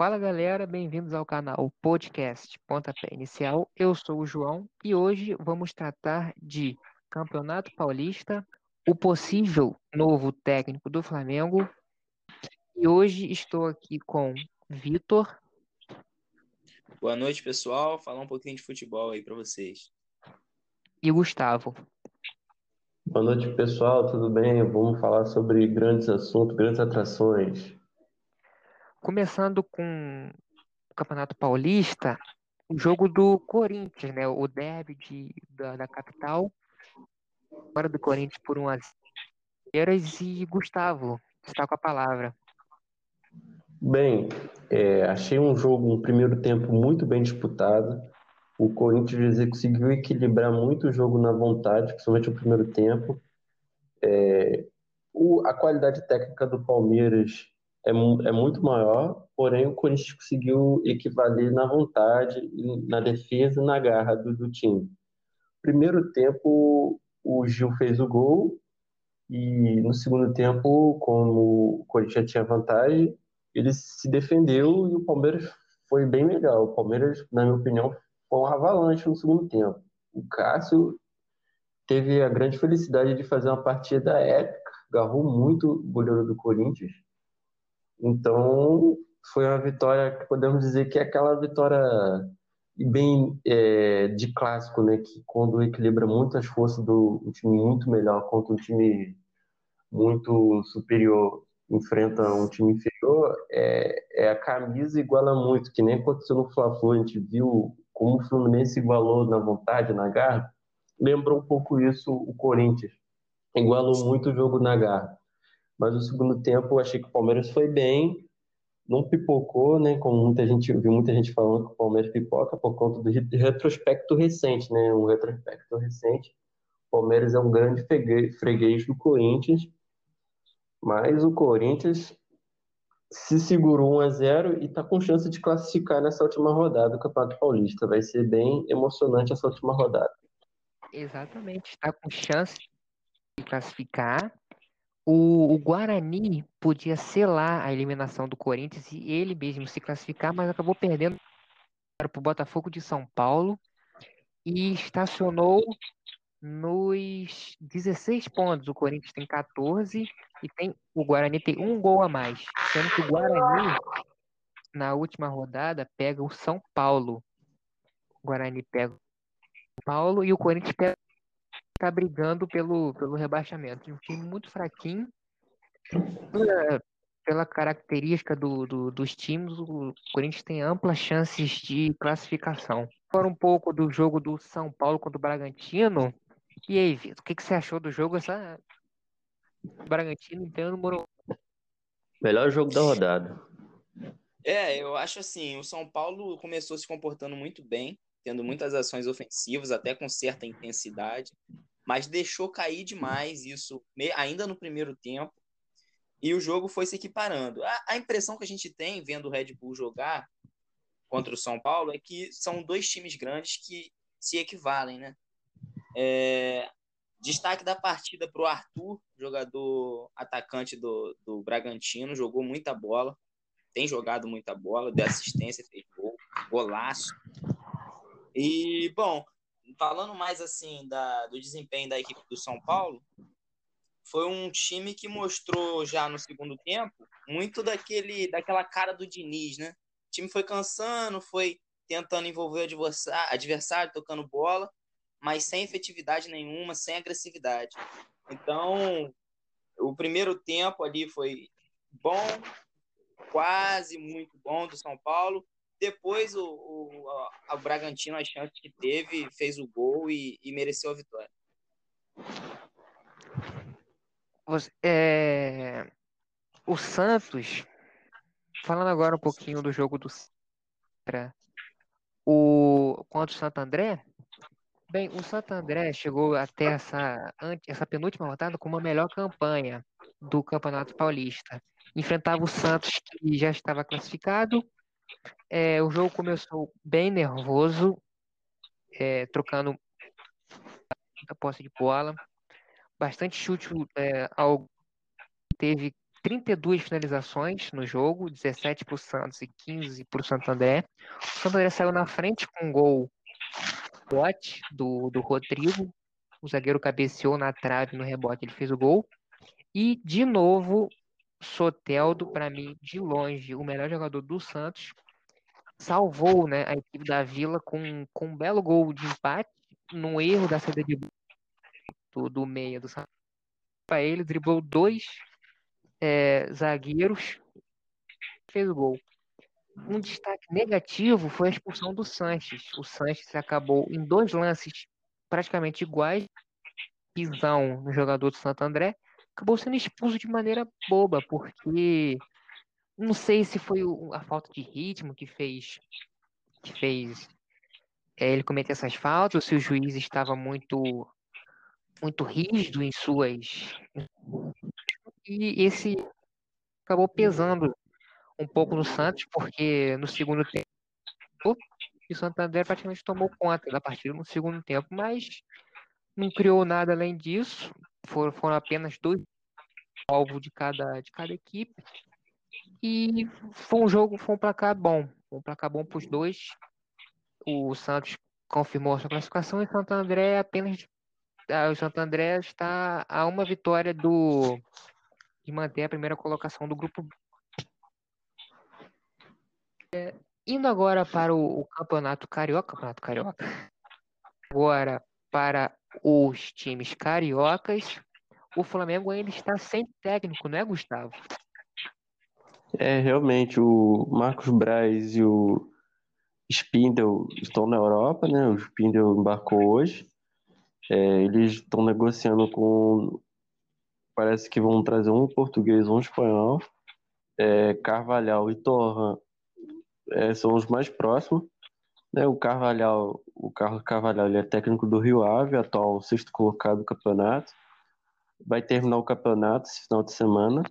Fala galera, bem-vindos ao canal Podcast Pontapé Inicial. Eu sou o João e hoje vamos tratar de Campeonato Paulista, o possível novo técnico do Flamengo. E hoje estou aqui com Vitor. Boa noite, pessoal. Falar um pouquinho de futebol aí para vocês. E Gustavo. Boa noite, pessoal. Tudo bem? Vamos falar sobre grandes assuntos, grandes atrações. Começando com o Campeonato Paulista, o jogo do Corinthians, né? O derby de, da, da capital. Fora do Corinthians por 1 a 0 e Gustavo, está com a palavra. Bem, é, achei um jogo, um primeiro tempo muito bem disputado. O Corinthians conseguiu equilibrar muito o jogo na vontade, principalmente o primeiro tempo. É, o, a qualidade técnica do Palmeiras é, é muito maior, porém o Corinthians conseguiu equivaler na vontade, na defesa na garra do, do time. Primeiro tempo, o Gil fez o gol, e no segundo tempo, como o Corinthians tinha vantagem, ele se defendeu e o Palmeiras foi bem legal. O Palmeiras, na minha opinião, foi um avalanche no segundo tempo. O Cássio teve a grande felicidade de fazer uma partida épica, agarrou muito o goleiro do Corinthians então, foi uma vitória que podemos dizer que é aquela vitória bem é, de clássico, né? Que quando equilibra muito as forças do um time muito melhor contra um time muito superior enfrenta um time inferior, é, é a camisa iguala muito, que nem aconteceu no Fla-Flu, a gente viu como o Fluminense igualou na vontade, na garra, lembrou um pouco isso o Corinthians, igualou muito o jogo na garra. Mas no segundo tempo eu achei que o Palmeiras foi bem, não pipocou, né? Como muita gente viu muita gente falando que o Palmeiras pipoca por conta do retrospecto recente, né? Um retrospecto recente. O Palmeiras é um grande freguês do Corinthians, mas o Corinthians se segurou 1 a 0 e está com chance de classificar nessa última rodada do Campeonato Paulista. Vai ser bem emocionante essa última rodada. Exatamente, está com chance de classificar o, o Guarani podia selar a eliminação do Corinthians e ele mesmo se classificar, mas acabou perdendo para o Botafogo de São Paulo e estacionou nos 16 pontos. O Corinthians tem 14 e tem o Guarani tem um gol a mais, sendo que o Guarani na última rodada pega o São Paulo. O Guarani pega o São Paulo e o Corinthians pega tá brigando pelo, pelo rebaixamento. Um time muito fraquinho. Pela, pela característica do, do, dos times, o Corinthians tem amplas chances de classificação. Fora um pouco do jogo do São Paulo contra o Bragantino. E aí, Vitor, o que, que você achou do jogo? Essa... O Bragantino inteiro no Melhor jogo da rodada. É, eu acho assim, o São Paulo começou se comportando muito bem, tendo muitas ações ofensivas, até com certa intensidade mas deixou cair demais isso ainda no primeiro tempo e o jogo foi se equiparando. A, a, impressão que a gente tem vendo o Red Bull jogar contra o São Paulo é que são dois times grandes que se equivalem, né? É, destaque da partida para o Arthur, jogador atacante do, do Bragantino, jogou muita bola, tem jogado muita bola, deu assistência, fez gol, golaço. E, bom, falando mais assim da, do desempenho da equipe do São Paulo, foi um time que mostrou já no segundo tempo muito daquele daquela cara do Diniz, né? O time foi cansando, foi tentando envolver o adversário, adversário tocando bola, mas sem efetividade nenhuma, sem agressividade. Então, o primeiro tempo ali foi bom, quase muito bom do São Paulo. Depois o, o, a, o Bragantino, as chances que teve, fez o gol e, e mereceu a vitória. É, o Santos, falando agora um pouquinho do jogo do o contra o Santo André, bem, o Santo André chegou até essa, essa penúltima rodada com uma melhor campanha do Campeonato Paulista. Enfrentava o Santos, que já estava classificado, é, o jogo começou bem nervoso, é, trocando a posse de bola, bastante chute é, ao teve 32 finalizações no jogo, 17 para o Santos e 15 para o Santo André. O Santo André saiu na frente com um gol bote do, do Rodrigo. O zagueiro cabeceou na trave no rebote, ele fez o gol. E, de novo, Soteldo, para mim, de longe, o melhor jogador do Santos, salvou né, a equipe da Vila com, com um belo gol de empate, num erro da saída de do, do meia do Santos. Para ele, driblou dois é, zagueiros, fez o gol. Um destaque negativo foi a expulsão do Sanches. O Sanches acabou em dois lances praticamente iguais, pisão no jogador do Santo André, acabou sendo expulso de maneira boba, porque não sei se foi a falta de ritmo que fez que fez é, ele cometer essas faltas, ou se o juiz estava muito muito rígido em suas e esse acabou pesando um pouco no Santos, porque no segundo tempo o Santander praticamente tomou conta da partida no segundo tempo, mas não criou nada além disso. Foram, foram apenas dois alvos de cada, de cada equipe. E foi um jogo, foi um placar bom. Foi um placar bom para os dois. O Santos confirmou a sua classificação e o Santo André apenas. Ah, o Santo André está a uma vitória do de manter a primeira colocação do grupo é, indo agora para o, o, Campeonato Carioca, Campeonato Carioca. Agora para os times cariocas, o Flamengo ainda está sem técnico, não é, Gustavo? É, realmente, o Marcos Braz e o Spindel estão na Europa, né? O Spindel embarcou hoje. É, eles estão negociando com. Parece que vão trazer um português, um espanhol. É, Carvalhal e Torran é, são os mais próximos. Né? O Carvalhal, o Carlos Carvalhal, ele é técnico do Rio Ave, atual sexto colocado do campeonato. Vai terminar o campeonato esse final de semana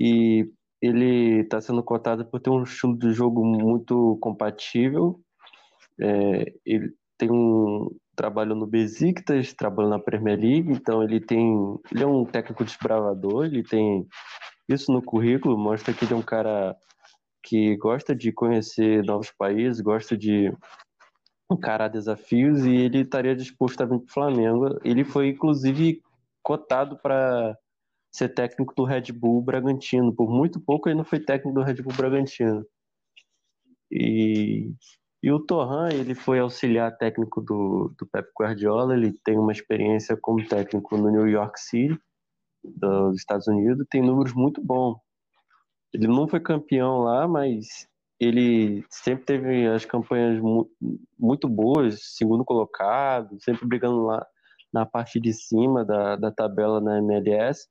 e ele está sendo cotado por ter um estilo de jogo muito compatível. É, ele tem um trabalho no Besiktas, trabalha na Premier League, então ele tem, ele é um técnico desbravador, ele tem isso no currículo, mostra que ele é um cara que gosta de conhecer novos países, gosta de encarar desafios e ele estaria disposto a vir para o Flamengo. Ele foi, inclusive, cotado para ser técnico do Red Bull Bragantino. Por muito pouco ele não foi técnico do Red Bull Bragantino. E, e o Torran, ele foi auxiliar técnico do, do Pep Guardiola, ele tem uma experiência como técnico no New York City, dos Estados Unidos, tem números muito bons. Ele não foi campeão lá, mas ele sempre teve as campanhas mu muito boas, segundo colocado, sempre brigando lá na parte de cima da, da tabela na MLS.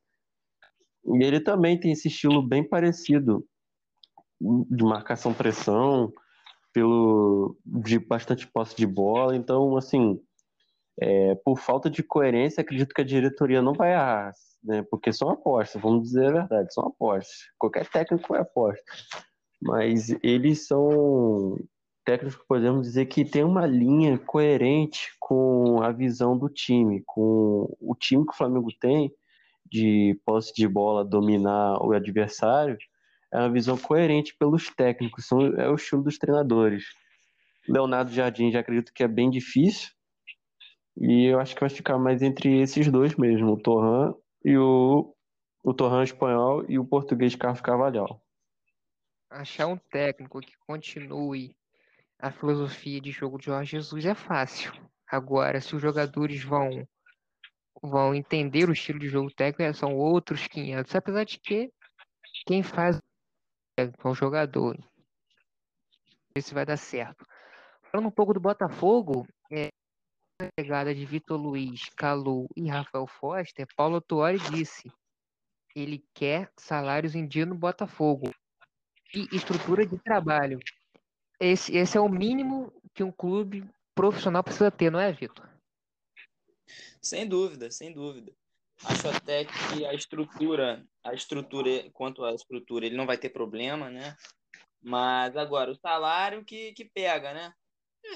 E ele também tem esse estilo bem parecido de marcação-pressão, pelo de bastante posse de bola. Então, assim, é, por falta de coerência, acredito que a diretoria não vai errar né? Porque são apostas, vamos dizer a verdade, são apostas. Qualquer técnico é aposta. Mas eles são técnicos que podemos dizer que tem uma linha coerente com a visão do time, com o time que o Flamengo tem de posse de bola, dominar o adversário, é uma visão coerente pelos técnicos, são, é o estilo dos treinadores. Leonardo Jardim já acredito que é bem difícil, e eu acho que vai ficar mais entre esses dois mesmo, o Torran e o, o Torrão espanhol e o português Carlos Carvalhal. Achar um técnico que continue a filosofia de jogo de Jorge Jesus é fácil. Agora, se os jogadores vão vão entender o estilo de jogo técnico, são outros 500. Apesar de que quem faz é o jogador. Esse vai dar certo. Falando um pouco do Botafogo, é, chegada de Vitor Luiz, Calu e Rafael Foster, Paulo Tuori disse: ele quer salários em dia no Botafogo e estrutura de trabalho. Esse, esse é o mínimo que um clube profissional precisa ter, não é, Vitor? Sem dúvida, sem dúvida. Acho até que a estrutura, a estrutura, quanto à estrutura, ele não vai ter problema, né? Mas agora, o salário que, que pega, né?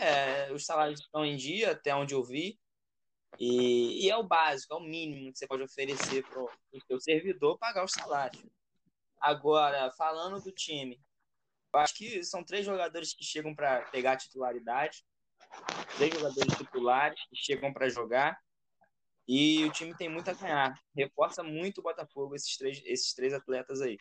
É, os salários estão em dia, até onde eu vi. E, e é o básico, é o mínimo que você pode oferecer para o seu servidor pagar o salário. Agora, falando do time, acho que são três jogadores que chegam para pegar a titularidade, três jogadores titulares que chegam para jogar e o time tem muito a ganhar. Reforça muito o Botafogo esses três, esses três atletas aí.